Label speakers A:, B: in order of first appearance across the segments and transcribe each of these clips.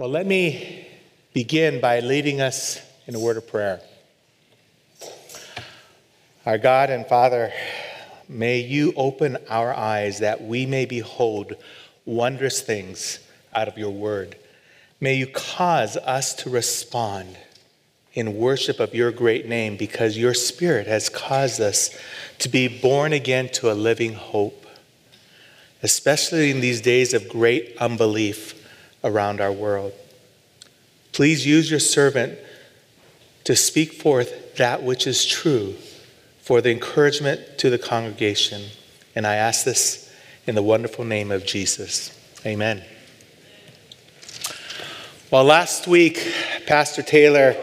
A: Well, let me begin by leading us in a word of prayer. Our God and Father, may you open our eyes that we may behold wondrous things out of your word. May you cause us to respond in worship of your great name because your spirit has caused us to be born again to a living hope, especially in these days of great unbelief around our world. Please use your servant to speak forth that which is true for the encouragement to the congregation. And I ask this in the wonderful name of Jesus. Amen. Well, last week, Pastor Taylor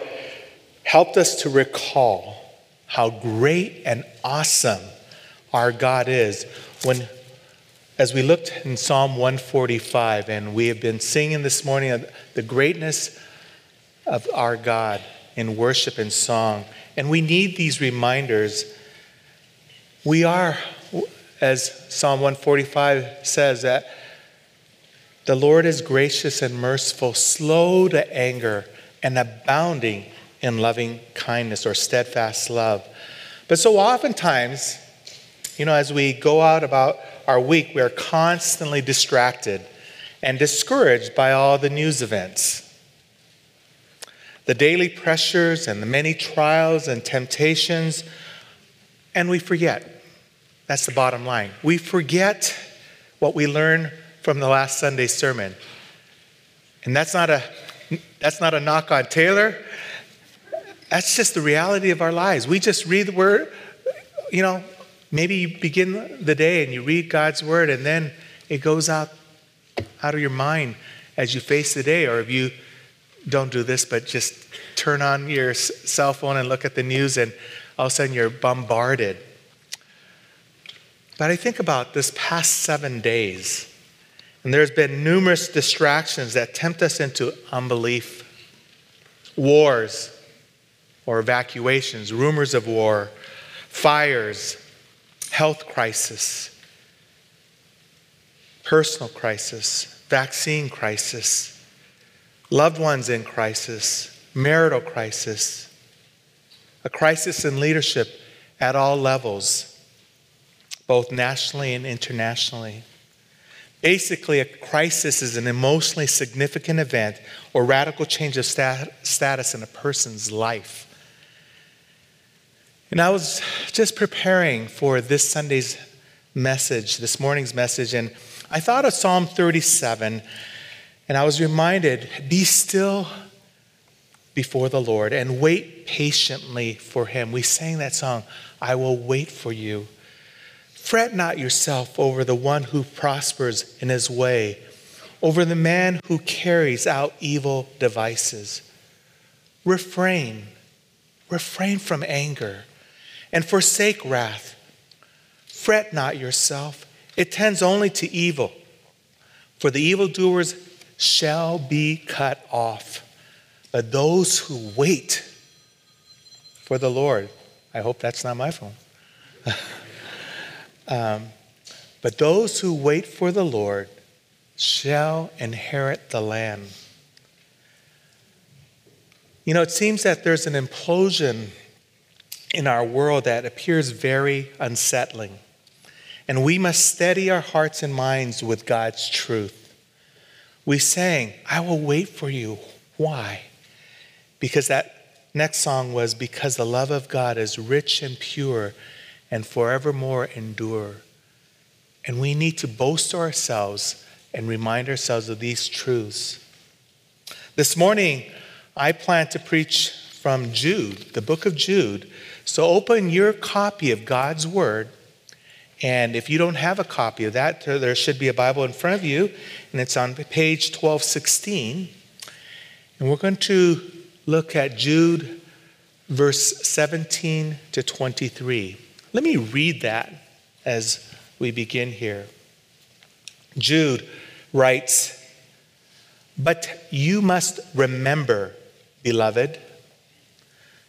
A: helped us to recall how great and awesome our God is when as we looked in Psalm 145 and we have been singing this morning the greatness of our God in worship and song and we need these reminders we are as Psalm 145 says that the Lord is gracious and merciful slow to anger and abounding in loving kindness or steadfast love. But so oftentimes, you know, as we go out about our week, we are constantly distracted and discouraged by all the news events. The daily pressures and the many trials and temptations, and we forget. That's the bottom line. We forget what we learned from the last Sunday sermon. And that's not a that's not a knock on Taylor. That's just the reality of our lives. We just read the word, you know, maybe you begin the day and you read God's word and then it goes out out of your mind as you face the day or if you don't do this but just turn on your cell phone and look at the news and all of a sudden you're bombarded. But I think about this past 7 days and there's been numerous distractions that tempt us into unbelief. Wars, or evacuations, rumors of war, fires, health crisis, personal crisis, vaccine crisis, loved ones in crisis, marital crisis, a crisis in leadership at all levels, both nationally and internationally. Basically, a crisis is an emotionally significant event or radical change of stat- status in a person's life. And I was just preparing for this Sunday's message, this morning's message, and I thought of Psalm 37, and I was reminded be still before the Lord and wait patiently for him. We sang that song, I will wait for you. Fret not yourself over the one who prospers in his way, over the man who carries out evil devices. Refrain, refrain from anger and forsake wrath. Fret not yourself, it tends only to evil. For the evildoers shall be cut off, but those who wait for the Lord, I hope that's not my phone. um, but those who wait for the Lord shall inherit the land. You know, it seems that there's an implosion in our world that appears very unsettling. And we must steady our hearts and minds with God's truth. We sang, I will wait for you. Why? Because that next song was, Because the love of God is rich and pure and forevermore endure. And we need to boast ourselves and remind ourselves of these truths. This morning, I plan to preach from Jude, the book of Jude, so open your copy of God's Word. And if you don't have a copy of that, there should be a Bible in front of you, and it's on page 1216. And we're going to look at Jude, verse 17 to 23. Let me read that as we begin here. Jude writes, But you must remember, beloved,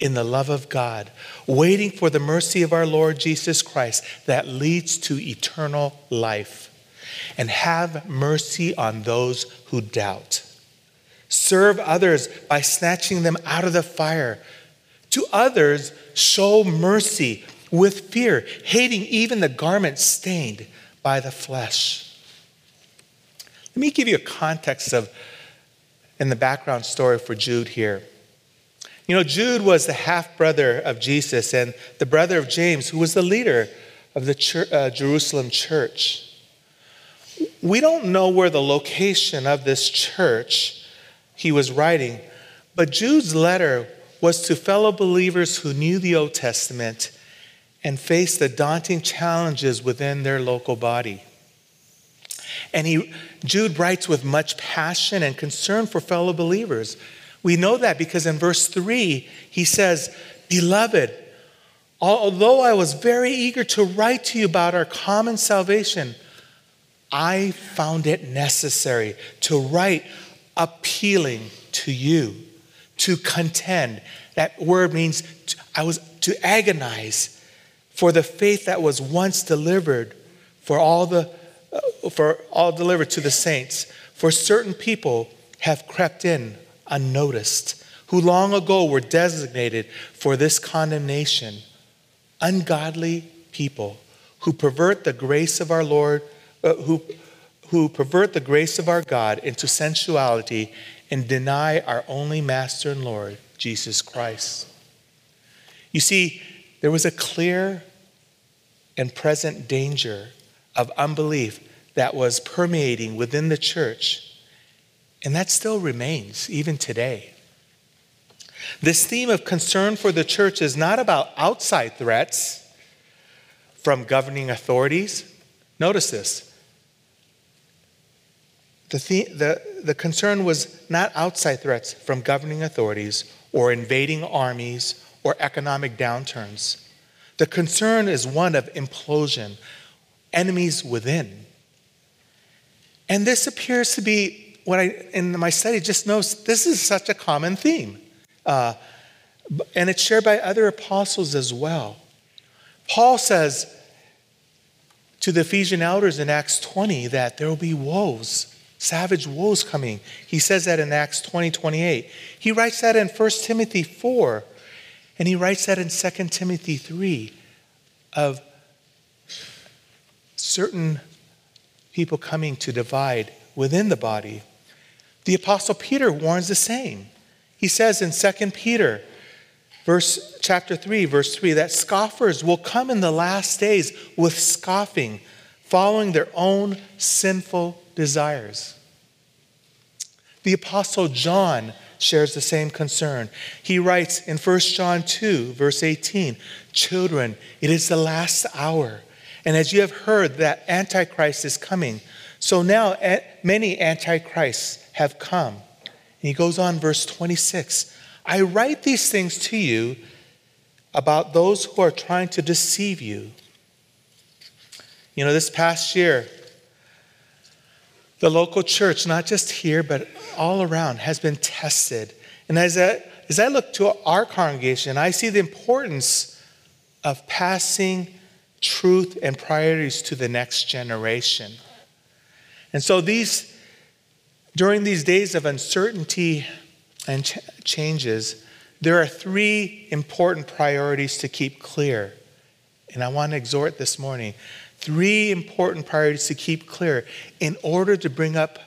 A: in the love of God, waiting for the mercy of our Lord Jesus Christ that leads to eternal life. And have mercy on those who doubt. Serve others by snatching them out of the fire. To others, show mercy with fear, hating even the garment stained by the flesh. Let me give you a context of in the background story for Jude here. You know, Jude was the half brother of Jesus and the brother of James, who was the leader of the church, uh, Jerusalem church. We don't know where the location of this church he was writing, but Jude's letter was to fellow believers who knew the Old Testament and faced the daunting challenges within their local body. And he, Jude writes with much passion and concern for fellow believers. We know that because in verse 3, he says, Beloved, although I was very eager to write to you about our common salvation, I found it necessary to write appealing to you, to contend. That word means I was to agonize for the faith that was once delivered for all the uh, for all delivered to the saints. For certain people have crept in unnoticed, who long ago were designated for this condemnation. Ungodly people who pervert the grace of our Lord, uh, who, who pervert the grace of our God into sensuality and deny our only Master and Lord, Jesus Christ. You see, there was a clear and present danger of unbelief that was permeating within the church and that still remains even today. This theme of concern for the church is not about outside threats from governing authorities. Notice this. The, the, the, concern was not outside threats from governing authorities or invading armies or economic downturns. The concern is one of implosion, enemies within. And this appears to be what I, in my study, just noticed this is such a common theme. Uh, and it's shared by other apostles as well. Paul says to the Ephesian elders in Acts 20 that there will be woes, savage woes coming. He says that in Acts 20 28. He writes that in 1 Timothy 4, and he writes that in 2 Timothy 3 of certain people coming to divide within the body. The apostle Peter warns the same. He says in 2 Peter verse chapter 3 verse 3 that scoffers will come in the last days with scoffing, following their own sinful desires. The apostle John shares the same concern. He writes in 1 John 2 verse 18, "Children, it is the last hour, and as you have heard that antichrist is coming, so now many antichrists have come. And he goes on, verse 26 I write these things to you about those who are trying to deceive you. You know, this past year, the local church, not just here, but all around, has been tested. And as I, as I look to our congregation, I see the importance of passing truth and priorities to the next generation. And so these during these days of uncertainty and ch- changes, there are three important priorities to keep clear. And I want to exhort this morning three important priorities to keep clear in order to bring up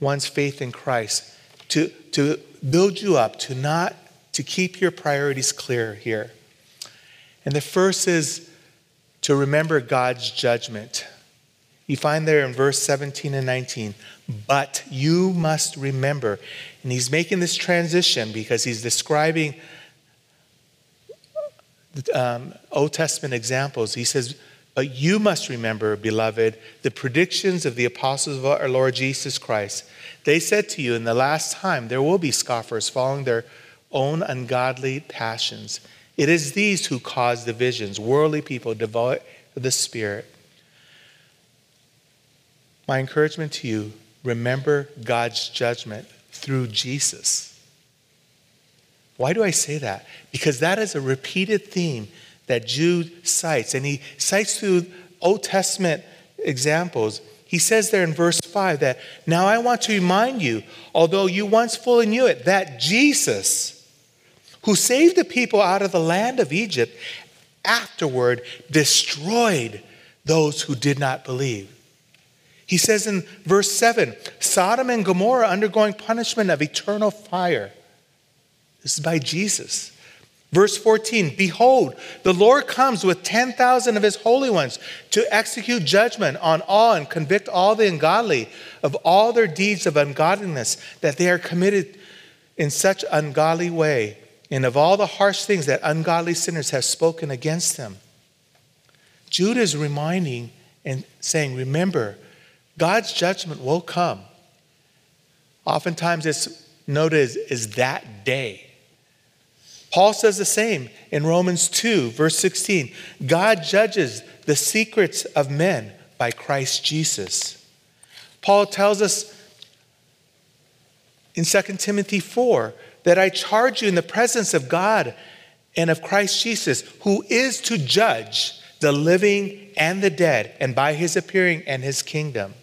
A: one's faith in Christ, to, to build you up, to not to keep your priorities clear here. And the first is to remember God's judgment. You find there in verse 17 and 19, but you must remember. And he's making this transition because he's describing um, Old Testament examples. He says, But you must remember, beloved, the predictions of the apostles of our Lord Jesus Christ. They said to you, In the last time there will be scoffers following their own ungodly passions. It is these who cause divisions, worldly people devoid of the Spirit. My encouragement to you remember God's judgment through Jesus. Why do I say that? Because that is a repeated theme that Jude cites, and he cites through Old Testament examples. He says there in verse 5 that now I want to remind you, although you once fully knew it, that Jesus, who saved the people out of the land of Egypt, afterward destroyed those who did not believe. He says in verse 7 Sodom and Gomorrah undergoing punishment of eternal fire. This is by Jesus. Verse 14 Behold, the Lord comes with 10,000 of his holy ones to execute judgment on all and convict all the ungodly of all their deeds of ungodliness that they are committed in such ungodly way, and of all the harsh things that ungodly sinners have spoken against them. Jude is reminding and saying, Remember, God's judgment will come. Oftentimes it's noted as, as that day. Paul says the same in Romans 2, verse 16. God judges the secrets of men by Christ Jesus. Paul tells us in 2 Timothy 4 that I charge you in the presence of God and of Christ Jesus, who is to judge the living and the dead, and by his appearing and his kingdom.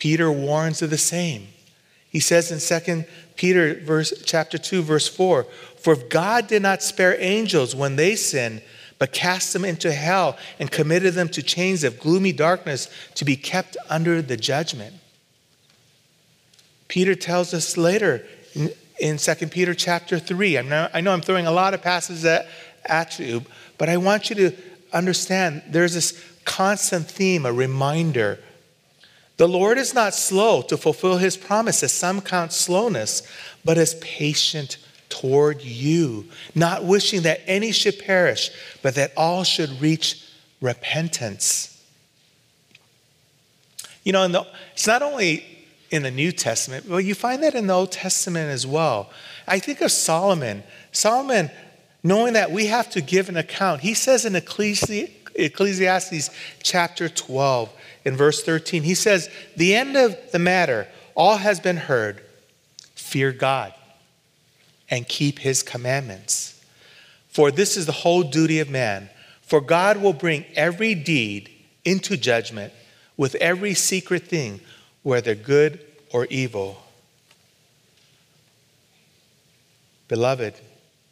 A: Peter warns of the same. He says in 2 Peter verse, chapter 2, verse 4 For if God did not spare angels when they sinned, but cast them into hell and committed them to chains of gloomy darkness to be kept under the judgment. Peter tells us later in, in 2 Peter chapter 3. I'm not, I know I'm throwing a lot of passages at, at you, but I want you to understand there's this constant theme, a reminder the Lord is not slow to fulfill his promise, as some count slowness, but is patient toward you, not wishing that any should perish, but that all should reach repentance. You know, the, it's not only in the New Testament, but you find that in the Old Testament as well. I think of Solomon. Solomon, knowing that we have to give an account, he says in Ecclesi- Ecclesiastes chapter 12, in verse 13. He says, The end of the matter, all has been heard. Fear God and keep his commandments. For this is the whole duty of man. For God will bring every deed into judgment with every secret thing, whether good or evil. Beloved,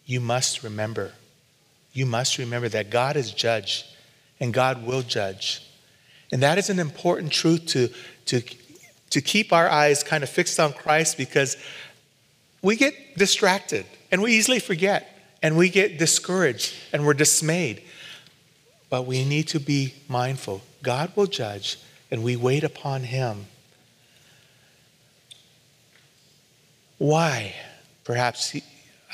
A: you must remember. You must remember that God is judge and God will judge. And that is an important truth to, to, to keep our eyes kind of fixed on Christ because we get distracted and we easily forget and we get discouraged and we're dismayed. But we need to be mindful. God will judge and we wait upon Him. Why? Perhaps he,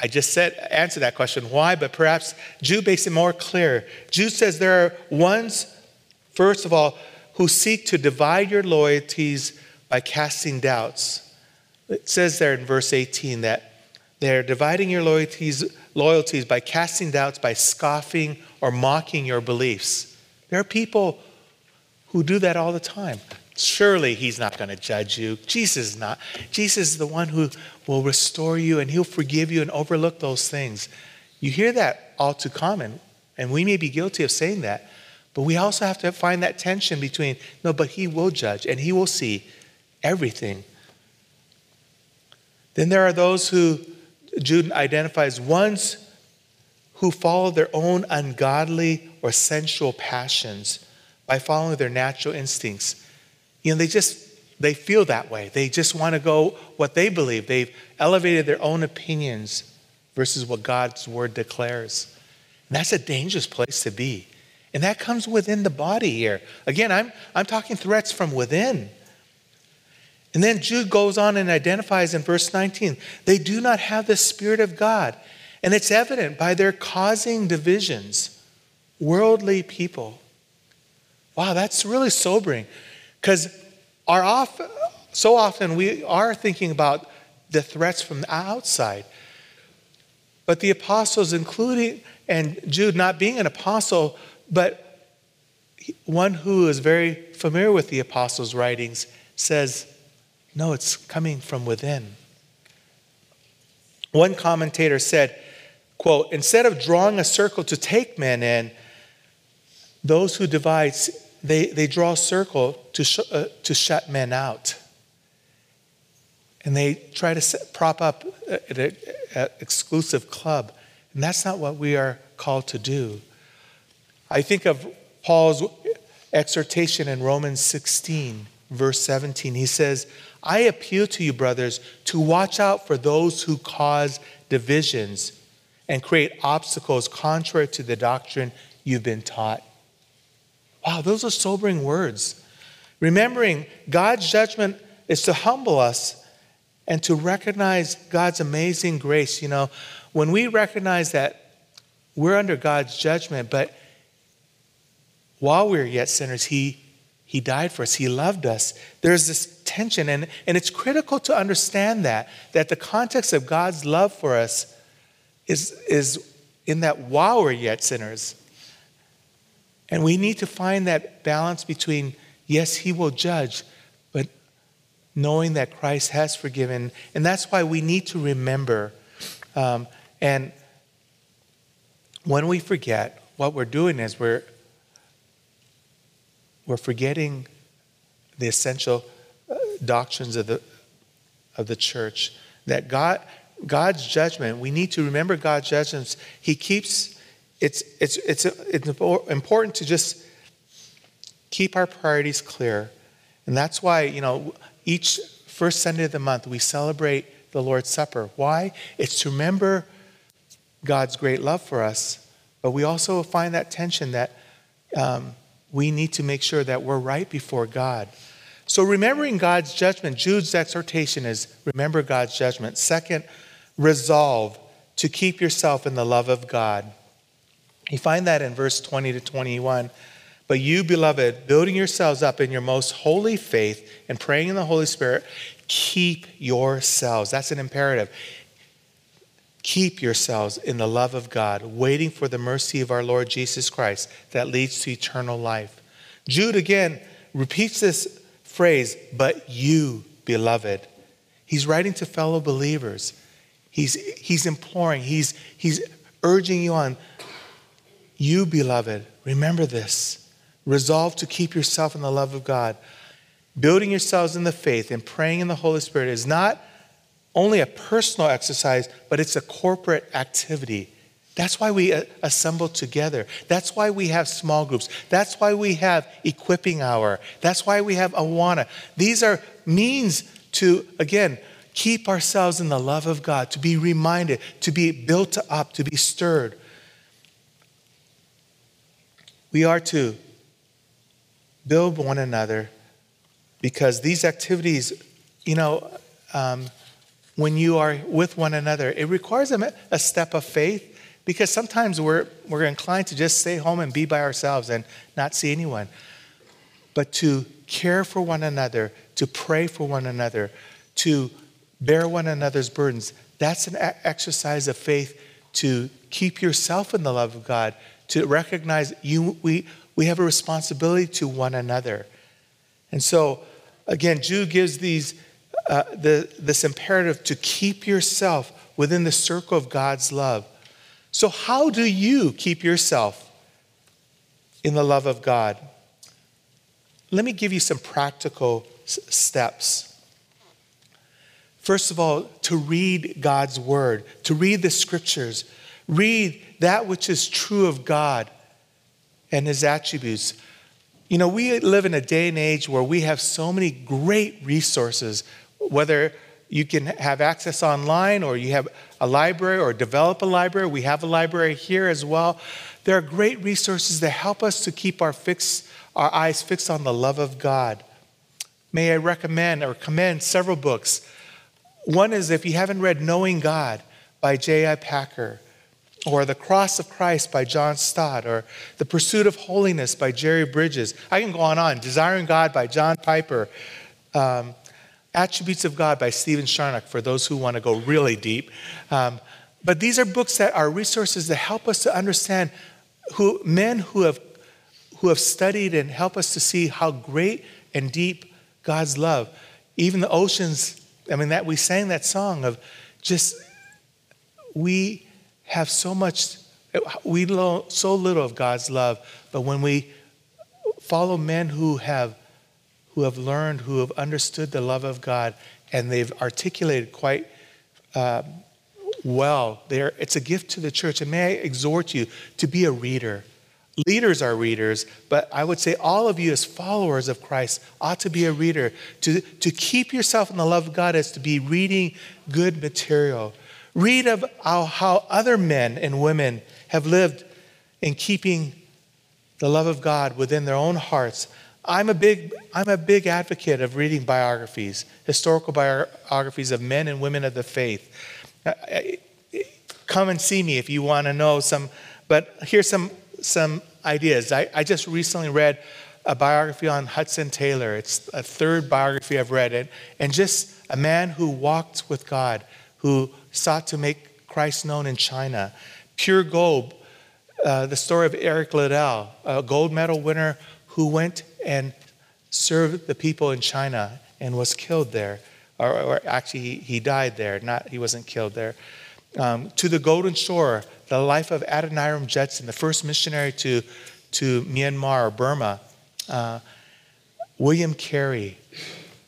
A: I just said answer that question. Why? But perhaps Jude makes it more clear. Jude says there are ones First of all, who seek to divide your loyalties by casting doubts. It says there in verse 18 that they're dividing your loyalties, loyalties by casting doubts, by scoffing or mocking your beliefs. There are people who do that all the time. Surely he's not going to judge you. Jesus is not. Jesus is the one who will restore you and he'll forgive you and overlook those things. You hear that all too common, and we may be guilty of saying that. But we also have to find that tension between, no, but He will judge and He will see everything. Then there are those who Jude identifies ones who follow their own ungodly or sensual passions by following their natural instincts. You know, they just they feel that way. They just want to go what they believe. They've elevated their own opinions versus what God's word declares. And that's a dangerous place to be. And that comes within the body here. Again, I'm, I'm talking threats from within. And then Jude goes on and identifies in verse 19 they do not have the Spirit of God. And it's evident by their causing divisions worldly people. Wow, that's really sobering. Because off, so often we are thinking about the threats from the outside. But the apostles, including, and Jude not being an apostle, but one who is very familiar with the apostles' writings, says, no, it's coming from within. One commentator said, quote, instead of drawing a circle to take men in, those who divide, they, they draw a circle to, sh- uh, to shut men out. And they try to set, prop up an exclusive club. And that's not what we are called to do. I think of Paul's exhortation in Romans 16, verse 17. He says, I appeal to you, brothers, to watch out for those who cause divisions and create obstacles contrary to the doctrine you've been taught. Wow, those are sobering words. Remembering God's judgment is to humble us and to recognize God's amazing grace. You know, when we recognize that we're under God's judgment, but while we we're yet sinners, He he died for us. He loved us. There's this tension, and, and it's critical to understand that, that the context of God's love for us is, is in that while we're yet sinners. And we need to find that balance between, yes, He will judge, but knowing that Christ has forgiven. And that's why we need to remember. Um, and when we forget, what we're doing is we're we're forgetting the essential uh, doctrines of the, of the church. That God, God's judgment, we need to remember God's judgments. He keeps, it's, it's, it's, it's important to just keep our priorities clear. And that's why, you know, each first Sunday of the month we celebrate the Lord's Supper. Why? It's to remember God's great love for us, but we also find that tension that um, we need to make sure that we're right before God. So, remembering God's judgment, Jude's exhortation is remember God's judgment. Second, resolve to keep yourself in the love of God. You find that in verse 20 to 21. But you, beloved, building yourselves up in your most holy faith and praying in the Holy Spirit, keep yourselves. That's an imperative. Keep yourselves in the love of God, waiting for the mercy of our Lord Jesus Christ that leads to eternal life. Jude again repeats this phrase, but you, beloved. He's writing to fellow believers. He's, he's imploring, he's, he's urging you on. You, beloved, remember this. Resolve to keep yourself in the love of God. Building yourselves in the faith and praying in the Holy Spirit is not only a personal exercise, but it's a corporate activity. That's why we uh, assemble together. That's why we have small groups. That's why we have equipping hour. That's why we have Awana. These are means to, again, keep ourselves in the love of God, to be reminded, to be built up, to be stirred. We are to build one another because these activities, you know, um, when you are with one another. It requires a, a step of faith because sometimes we're, we're inclined to just stay home and be by ourselves and not see anyone. But to care for one another, to pray for one another, to bear one another's burdens, that's an exercise of faith to keep yourself in the love of God, to recognize you, we, we have a responsibility to one another. And so, again, Jude gives these uh, the, this imperative to keep yourself within the circle of God's love. So, how do you keep yourself in the love of God? Let me give you some practical s- steps. First of all, to read God's word, to read the scriptures, read that which is true of God and his attributes. You know, we live in a day and age where we have so many great resources whether you can have access online or you have a library or develop a library. We have a library here as well. There are great resources that help us to keep our, fix, our eyes fixed on the love of God. May I recommend or commend several books. One is if you haven't read Knowing God by J.I. Packer. or The Cross of Christ by John Stott, or The Pursuit of Holiness by Jerry Bridges. I can go on and on. Desiring God by John Piper. Um, Attributes of God by Stephen Charnock for those who want to go really deep. Um, but these are books that are resources that help us to understand who men who have who have studied and help us to see how great and deep God's love. Even the oceans, I mean that we sang that song of just we have so much we know so little of God's love, but when we follow men who have who have learned, who have understood the love of God, and they've articulated quite uh, well. There, it's a gift to the church. And may I exhort you to be a reader. Leaders are readers, but I would say all of you, as followers of Christ, ought to be a reader. To, to keep yourself in the love of God is to be reading good material. Read of how, how other men and women have lived in keeping the love of God within their own hearts I'm a big, I'm a big advocate of reading biographies, historical biographies of men and women of the faith. Come and see me if you want to know some, but here's some, some ideas. I, I just recently read a biography on Hudson Taylor. It's a third biography I've read, and, and just a man who walked with God, who sought to make Christ known in China. Pure Gold, uh, the story of Eric Liddell, a gold medal winner who went and served the people in China and was killed there. Or, or actually, he, he, died there, not, he wasn't killed there. Um, to the Golden Shore, the life of Adoniram Judson, the first missionary to, to Myanmar or Burma. Uh, William Carey,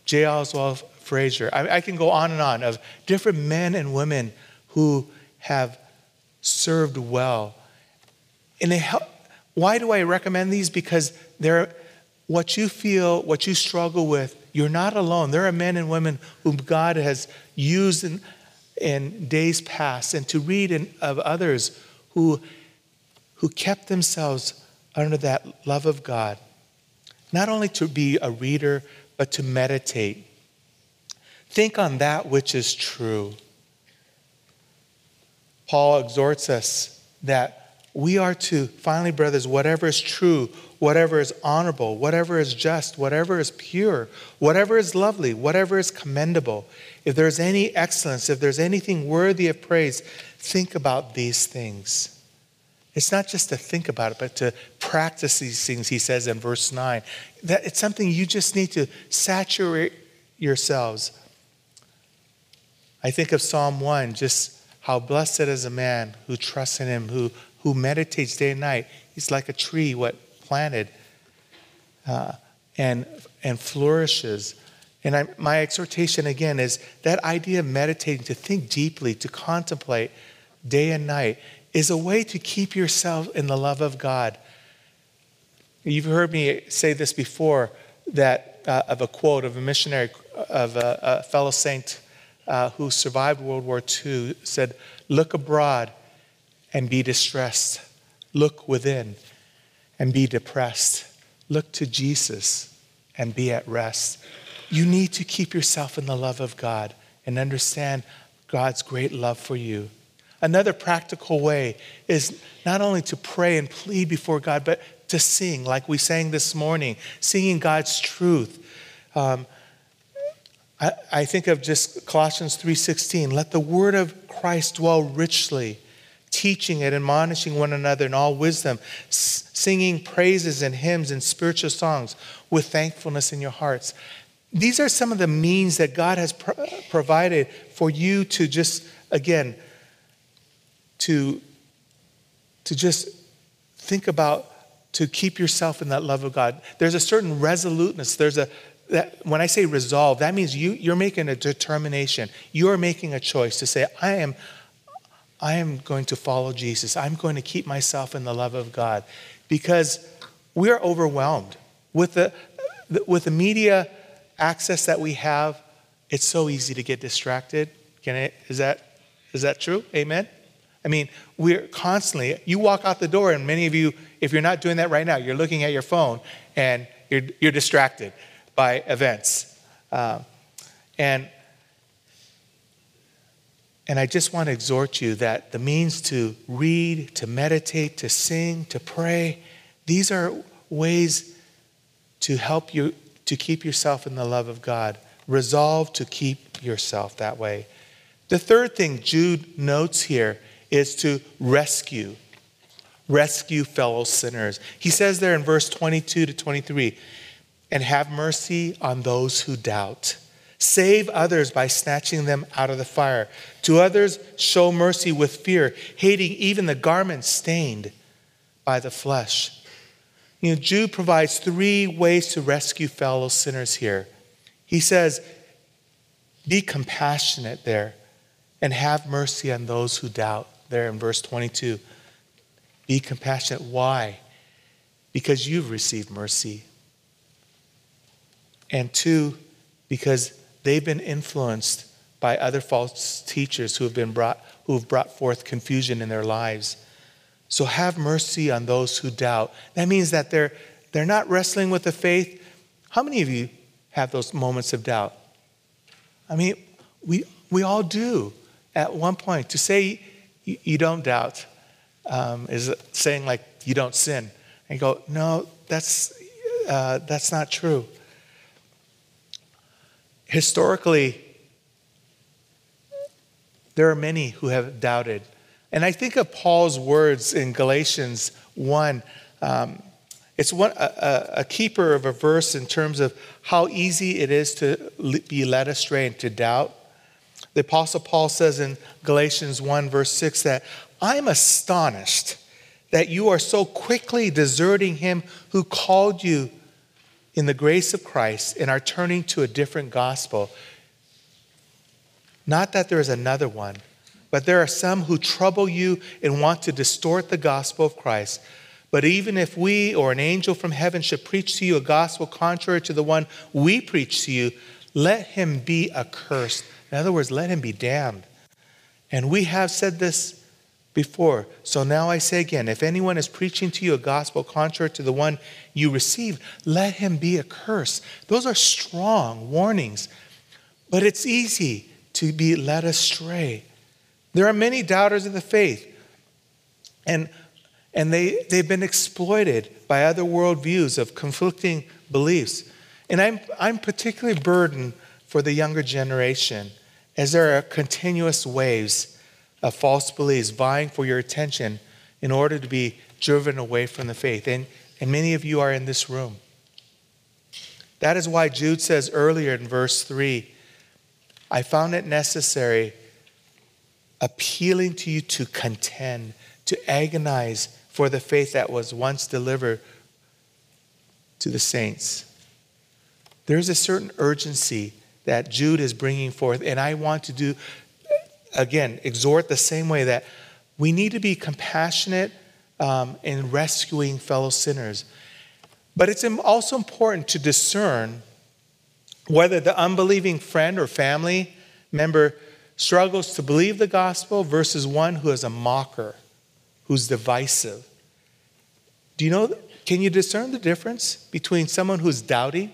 A: J. Oswald Fraser. I, I can go on and on of different men and women who have served well. And they help, why do I recommend these? Because they're what you feel, what you struggle with, you're not alone. There are men and women whom God has used in, in days past, and to read in, of others who, who kept themselves under that love of God. Not only to be a reader, but to meditate. Think on that which is true. Paul exhorts us that we are to, finally, brothers, whatever is true, whatever is honorable, whatever is just, whatever is pure, whatever is lovely, whatever is commendable, if there's any excellence, if there's anything worthy of praise, think about these things. It's not just to think about it, but to practice these things, he says in verse 9. That it's something you just need to saturate yourselves. I think of Psalm 1, just how blessed is a man who trusts in him, who who meditates day and night. He's like a tree, what planted uh, and and flourishes. And I, my exhortation again is that idea of meditating, to think deeply, to contemplate day and night, is a way to keep yourself in the love of God. You've heard me say this before that uh, of a quote of a missionary, of a, a fellow saint uh, who survived World War II, said, Look abroad and be distressed. Look within and be depressed. Look to Jesus and be at rest. You need to keep yourself in the love of God and understand God's great love for you. Another practical way is not only to pray and plead before God, but to sing, like we sang this morning, singing God's truth. Um, I, I think of just Colossians 3:16. Let the word of Christ dwell richly teaching and admonishing one another in all wisdom, singing praises and hymns and spiritual songs with thankfulness in your hearts. These are some of the means that God has pro- provided for you to just, again, to, to just think about to keep yourself in that love of God. There's a certain resoluteness. There's a that when I say resolve, that means you, you're making a determination. You're making a choice to say, I am, I am going to follow Jesus. I'm going to keep myself in the love of God because we're overwhelmed with the, with the media access that we have. It's so easy to get distracted. Can I, is, that, is that true? Amen? I mean, we're constantly, you walk out the door, and many of you, if you're not doing that right now, you're looking at your phone and you're, you're distracted by events. Uh, and And I just want to exhort you that the means to read, to meditate, to sing, to pray, these are ways to help you to keep yourself in the love of God. Resolve to keep yourself that way. The third thing Jude notes here is to rescue. Rescue fellow sinners. He says there in verse 22 to 23 and have mercy on those who doubt. Save others by snatching them out of the fire. To others, show mercy with fear, hating even the garment stained by the flesh. You know, Jude provides three ways to rescue fellow sinners here. He says, Be compassionate there and have mercy on those who doubt, there in verse 22. Be compassionate. Why? Because you've received mercy. And two, because they've been influenced by other false teachers who have been brought who have brought forth confusion in their lives. So have mercy on those who doubt. That means that they're they're not wrestling with the faith. How many of you have those moments of doubt? I mean, we we all do at one point. To say you, you don't doubt um, is saying like you don't sin. And go, no, that's uh, that's not true historically, there are many who have doubted. And I think of Paul's words in Galatians 1. Um, it's one, a, a, keeper of a verse in terms of how easy it is to be led astray and to doubt. The Apostle Paul says in Galatians 1, verse 6, that I'm astonished that you are so quickly deserting him who called you in the grace of Christ and are turning to a different gospel. Not that there is another one, but there are some who trouble you and want to distort the gospel of Christ. But even if we or an angel from heaven should preach to you a gospel contrary to the one we preach to you, let him be accursed. In other words, let him be damned. And we have said this before. So now I say again if anyone is preaching to you a gospel contrary to the one you received, let him be accursed. Those are strong warnings, but it's easy to be led astray. There are many doubters of the faith, and, and they, they've been exploited by other worldviews of conflicting beliefs. And I'm, I'm particularly burdened for the younger generation as there are continuous waves of false beliefs vying for your attention in order to be driven away from the faith. And, and many of you are in this room. That is why Jude says earlier in verse 3 I found it necessary, appealing to you to contend, to agonize for the faith that was once delivered to the saints. There's a certain urgency that Jude is bringing forth, and I want to do again, exhort the same way that we need to be compassionate um, in rescuing fellow sinners. But it's also important to discern whether the unbelieving friend or family member struggles to believe the gospel versus one who is a mocker, who's divisive. Do you know, can you discern the difference between someone who's doubting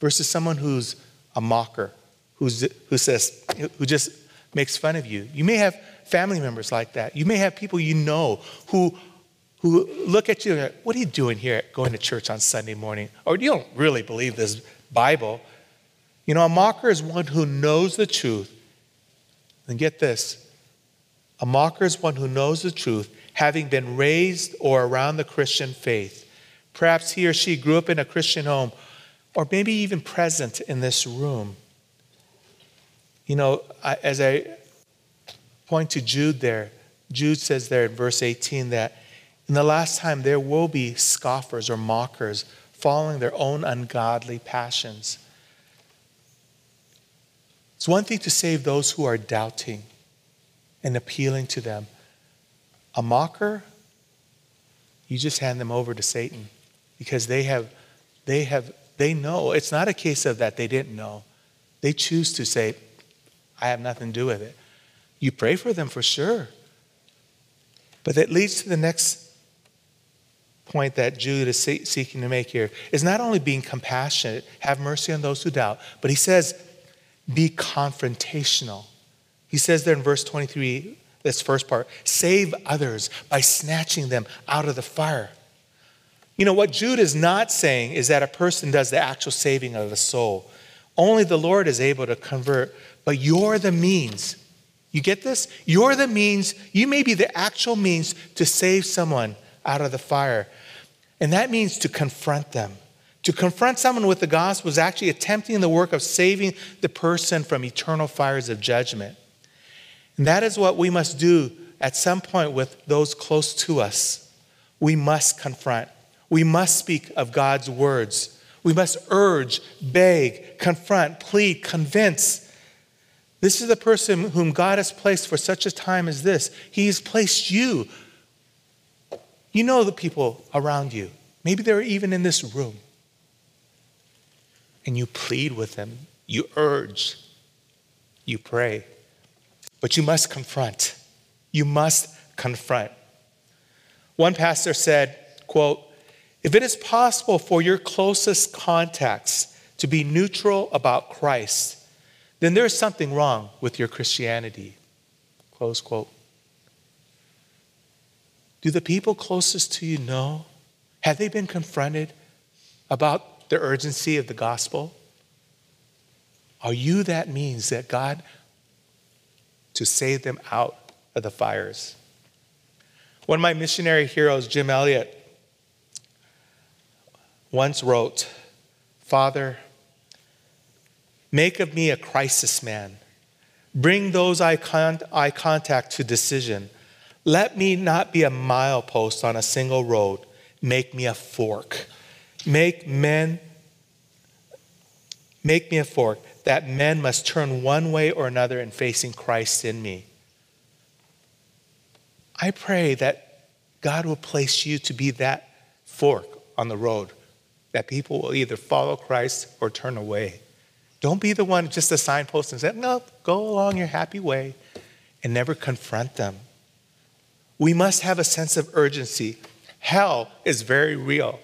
A: versus someone who's a mocker, who's, who says, who just makes fun of you. You may have family members like that. You may have people you know who, who look at you and go, What are you doing here going to church on Sunday morning? Or you don't really believe this Bible. You know, a mocker is one who knows the truth. And get this a mocker is one who knows the truth, having been raised or around the Christian faith. Perhaps he or she grew up in a Christian home, or maybe even present in this room. You know, I, as I point to Jude there, Jude says there in verse 18 that in the last time there will be scoffers or mockers following their own ungodly passions. It's one thing to save those who are doubting and appealing to them. A mocker, you just hand them over to Satan because they have, they have, they know. It's not a case of that they didn't know. They choose to say, I have nothing to do with it. You pray for them for sure. But that leads to the next point that Jude is seeking to make here is not only being compassionate, have mercy on those who doubt, but he says, be confrontational. He says there in verse 23, this first part save others by snatching them out of the fire. You know, what Jude is not saying is that a person does the actual saving of the soul. Only the Lord is able to convert, but you're the means. You get this? You're the means, you may be the actual means to save someone out of the fire. And that means to confront them. To confront someone with the gospel is actually attempting the work of saving the person from eternal fires of judgment. And that is what we must do at some point with those close to us. We must confront. We must speak of God's words. We must urge, beg, confront, plead, convince. This is the person whom God has placed for such a time as this. He has placed you. You know the people around you. Maybe they're even in this room. And you plead with them, you urge, you pray. But you must confront. You must confront. One pastor said, quote, if it is possible for your closest contacts to be neutral about Christ, then there's something wrong with your Christianity. Close quote. Do the people closest to you know? Have they been confronted about the urgency of the gospel? Are you that means that God to save them out of the fires. One of my missionary heroes, Jim Elliot, once wrote, Father, make of me a crisis man. Bring those I, con- I contact to decision. Let me not be a milepost on a single road. Make me a fork. Make men, make me a fork that men must turn one way or another in facing Christ in me. I pray that God will place you to be that fork on the road, that people will either follow Christ or turn away. Don't be the one just a signpost and say, no, go along your happy way and never confront them. We must have a sense of urgency. Hell is very real.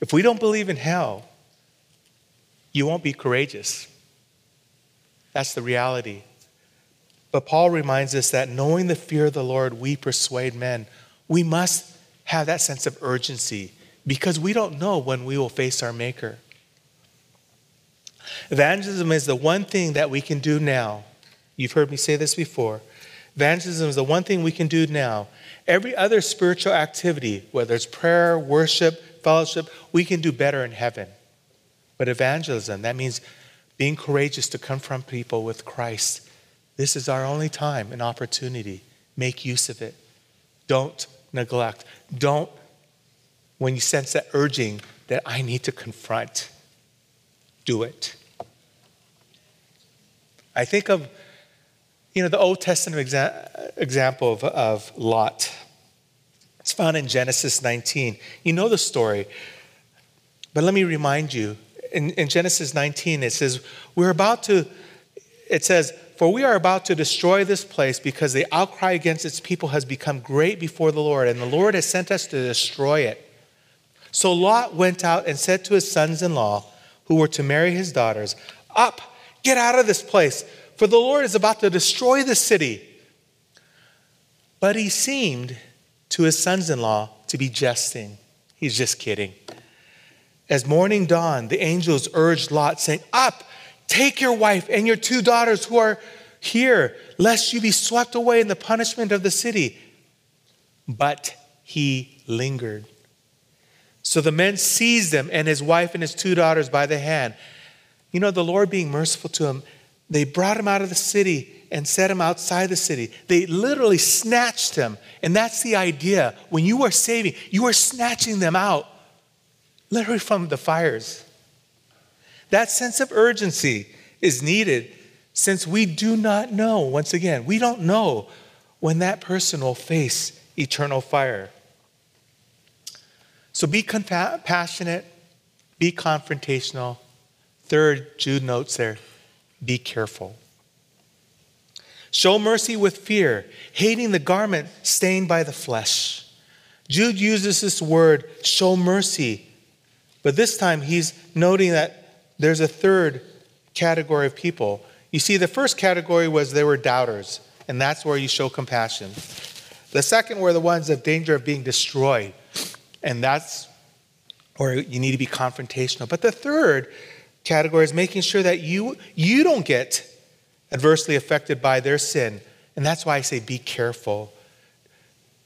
A: If we don't believe in hell, you won't be courageous. That's the reality. But Paul reminds us that knowing the fear of the Lord, we persuade men. We must have that sense of urgency because we don't know when we will face our Maker. Evangelism is the one thing that we can do now. You've heard me say this before. Evangelism is the one thing we can do now. Every other spiritual activity, whether it's prayer, worship, fellowship, we can do better in heaven. But evangelism, that means being courageous to confront people with Christ. This is our only time and opportunity. Make use of it. Don't neglect. Don't, when you sense that urging that I need to confront, do it. I think of, you know, the Old Testament exa- example of, of Lot. It's found in Genesis 19. You know the story, but let me remind you in, in Genesis 19, it says, We're about to, it says, For we are about to destroy this place because the outcry against its people has become great before the Lord, and the Lord has sent us to destroy it. So Lot went out and said to his sons in law, who were to marry his daughters, Up, get out of this place, for the Lord is about to destroy the city. But he seemed to his sons in law to be jesting. He's just kidding. As morning dawned, the angels urged Lot, saying, Up, take your wife and your two daughters who are here, lest you be swept away in the punishment of the city. But he lingered. So the men seized him and his wife and his two daughters by the hand. You know, the Lord being merciful to him, they brought him out of the city and set him outside the city. They literally snatched him. And that's the idea. When you are saving, you are snatching them out literally from the fires. That sense of urgency is needed since we do not know, once again, we don't know when that person will face eternal fire. So be compassionate, be confrontational. Third, Jude notes there, be careful. Show mercy with fear, hating the garment stained by the flesh. Jude uses this word, show mercy, but this time he's noting that there's a third category of people. You see, the first category was they were doubters, and that's where you show compassion. The second were the ones of danger of being destroyed, and that's where you need to be confrontational. But the third category is making sure that you, you don't get adversely affected by their sin. And that's why I say be careful.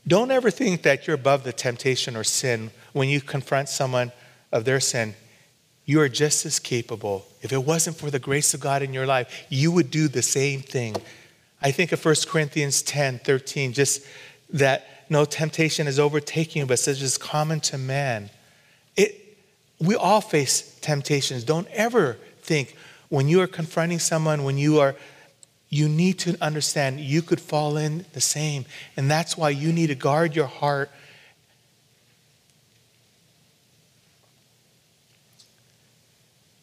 A: Don't ever think that you're above the temptation or sin when you confront someone of their sin. You are just as capable. If it wasn't for the grace of God in your life, you would do the same thing. I think of 1 Corinthians 10 13, just that no temptation is overtaking you, but such is common to man. It, we all face temptations. Don't ever think when you are confronting someone, when you are, you need to understand you could fall in the same. And that's why you need to guard your heart.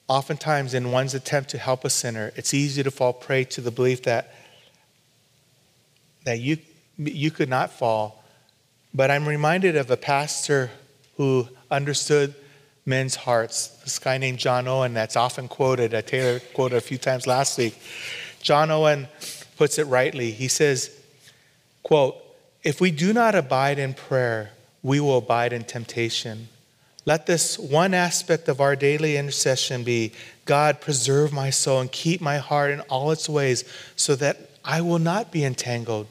A: Oftentimes, in one's attempt to help a sinner, it's easy to fall prey to the belief that, that you, you could not fall. But I'm reminded of a pastor who understood men's hearts. This guy named John Owen, that's often quoted, uh, Taylor quoted a few times last week. John Owen puts it rightly. He says, quote, if we do not abide in prayer, we will abide in temptation. Let this one aspect of our daily intercession be God, preserve my soul and keep my heart in all its ways so that I will not be entangled.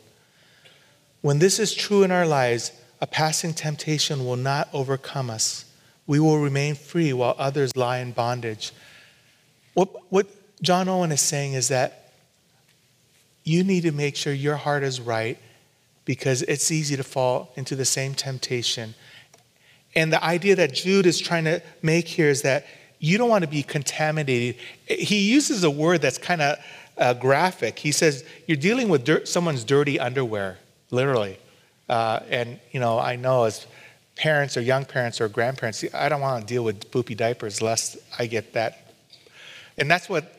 A: When this is true in our lives, a passing temptation will not overcome us. We will remain free while others lie in bondage. What, what John Owen is saying is that you need to make sure your heart is right because it's easy to fall into the same temptation. And the idea that Jude is trying to make here is that you don't want to be contaminated. He uses a word that's kind of uh, graphic. He says, You're dealing with dirt, someone's dirty underwear, literally. Uh, and, you know, I know as parents or young parents or grandparents, I don't want to deal with poopy diapers lest I get that. And that's what,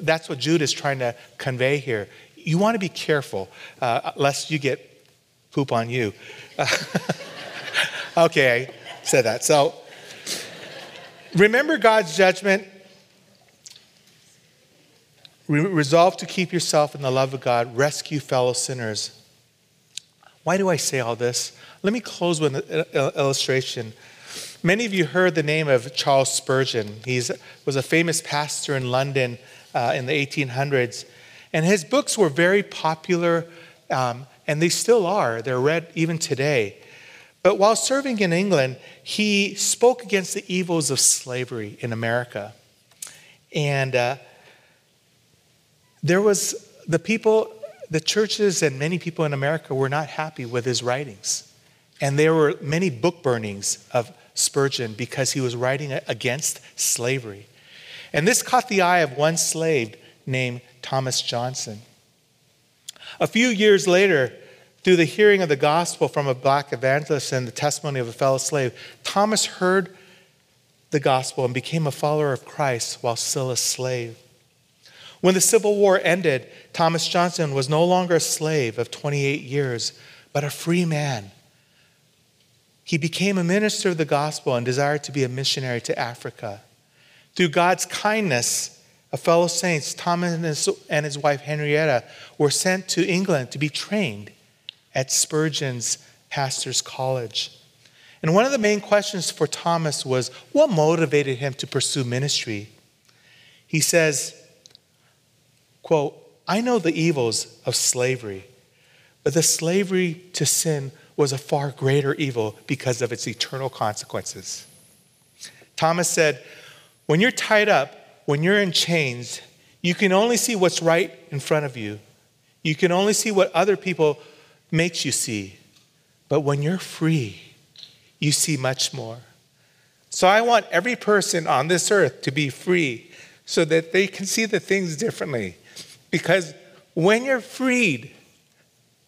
A: that's what Jude is trying to convey here. You want to be careful uh, lest you get poop on you. okay, I said that. So remember God's judgment. Resolve to keep yourself in the love of God. Rescue fellow sinners. Why do I say all this? Let me close with an illustration. Many of you heard the name of Charles Spurgeon. He was a famous pastor in London uh, in the 1800s. And his books were very popular, um, and they still are. They're read even today. But while serving in England, he spoke against the evils of slavery in America. And uh, there was the people the churches and many people in America were not happy with his writings. And there were many book burnings of Spurgeon because he was writing against slavery. And this caught the eye of one slave named Thomas Johnson. A few years later, through the hearing of the gospel from a black evangelist and the testimony of a fellow slave, Thomas heard the gospel and became a follower of Christ while still a slave. When the Civil War ended, Thomas Johnson was no longer a slave of 28 years, but a free man. He became a minister of the gospel and desired to be a missionary to Africa. Through God's kindness, a fellow saint, Thomas and his wife Henrietta, were sent to England to be trained at Spurgeon's pastor's college. And one of the main questions for Thomas was what motivated him to pursue ministry? He says, quote, I know the evils of slavery, but the slavery to sin was a far greater evil because of its eternal consequences. Thomas said, When you're tied up, when you're in chains, you can only see what's right in front of you. You can only see what other people makes you see. But when you're free, you see much more. So I want every person on this earth to be free so that they can see the things differently. Because when you're freed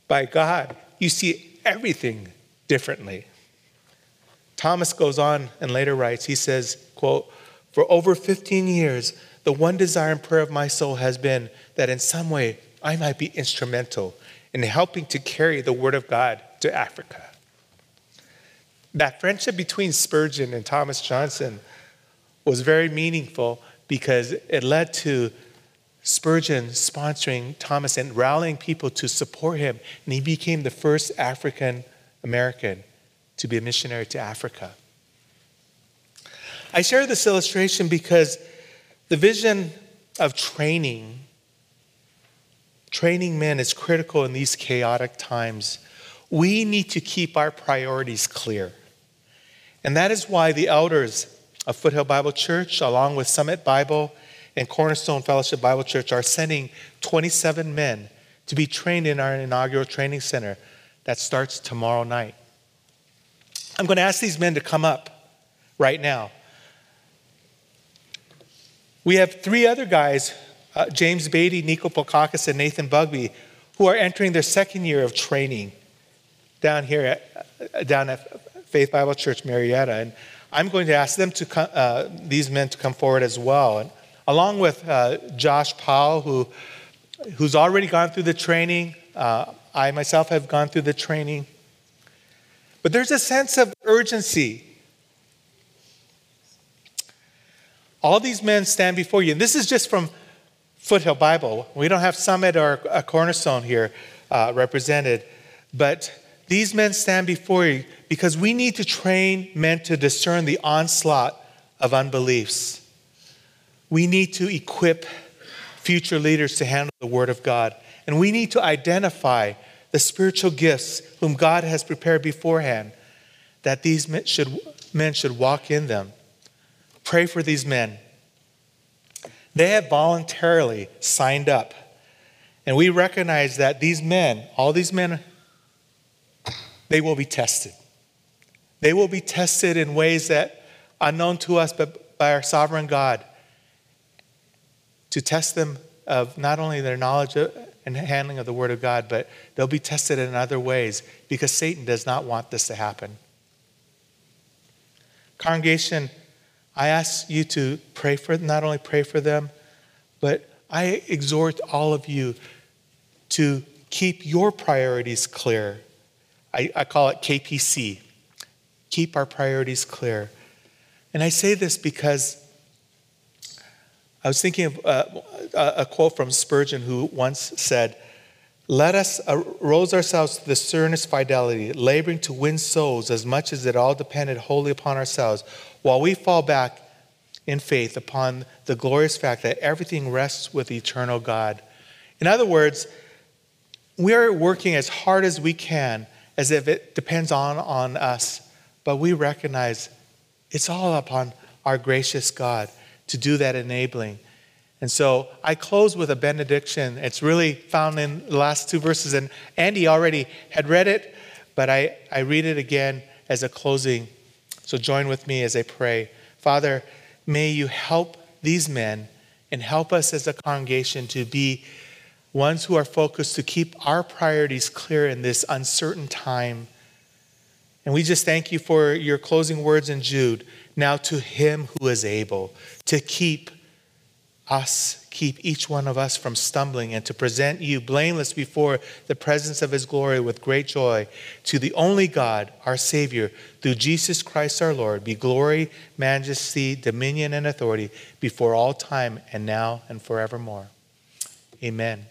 A: by God, you see everything differently. Thomas goes on and later writes, he says, quote, for over 15 years, the one desire and prayer of my soul has been that in some way I might be instrumental in helping to carry the word of God to Africa. That friendship between Spurgeon and Thomas Johnson was very meaningful because it led to Spurgeon sponsoring Thomas and rallying people to support him. And he became the first African American to be a missionary to Africa. I share this illustration because the vision of training, training men is critical in these chaotic times. We need to keep our priorities clear. And that is why the elders of Foothill Bible Church, along with Summit Bible and Cornerstone Fellowship Bible Church, are sending 27 men to be trained in our inaugural training center that starts tomorrow night. I'm going to ask these men to come up right now. We have three other guys uh, James Beatty, Nico Polkakis, and Nathan Bugby, who are entering their second year of training down here at, uh, down at Faith Bible Church Murrieta. And I'm going to ask them to come, uh, these men to come forward as well. And along with uh, Josh Powell, who, who's already gone through the training. Uh, I myself have gone through the training. But there's a sense of urgency All these men stand before you. And this is just from Foothill Bible. We don't have Summit or a Cornerstone here uh, represented. But these men stand before you because we need to train men to discern the onslaught of unbeliefs. We need to equip future leaders to handle the Word of God. And we need to identify the spiritual gifts whom God has prepared beforehand that these men should, men should walk in them. Pray for these men. They have voluntarily signed up. And we recognize that these men, all these men, they will be tested. They will be tested in ways that are unknown to us, but by our sovereign God, to test them of not only their knowledge and handling of the Word of God, but they'll be tested in other ways because Satan does not want this to happen. Congregation, I ask you to pray for not only pray for them, but I exhort all of you to keep your priorities clear. I, I call it KPC. Keep our priorities clear. And I say this because I was thinking of uh, a quote from Spurgeon who once said, Let us arose ourselves to the sternest fidelity, laboring to win souls as much as it all depended wholly upon ourselves while we fall back in faith upon the glorious fact that everything rests with eternal God. In other words, we are working as hard as we can as if it depends on, on us, but we recognize it's all upon our gracious God to do that enabling. And so I close with a benediction. It's really found in the last two verses, and Andy already had read it, but I, I read it again as a closing so join with me as I pray. Father, may you help these men and help us as a congregation to be ones who are focused to keep our priorities clear in this uncertain time. And we just thank you for your closing words in Jude. Now to him who is able to keep us, keep each one of us from stumbling, and to present you blameless before the presence of his glory with great joy. To the only God, our Savior, through Jesus Christ our Lord, be glory, majesty, dominion, and authority before all time and now and forevermore. Amen.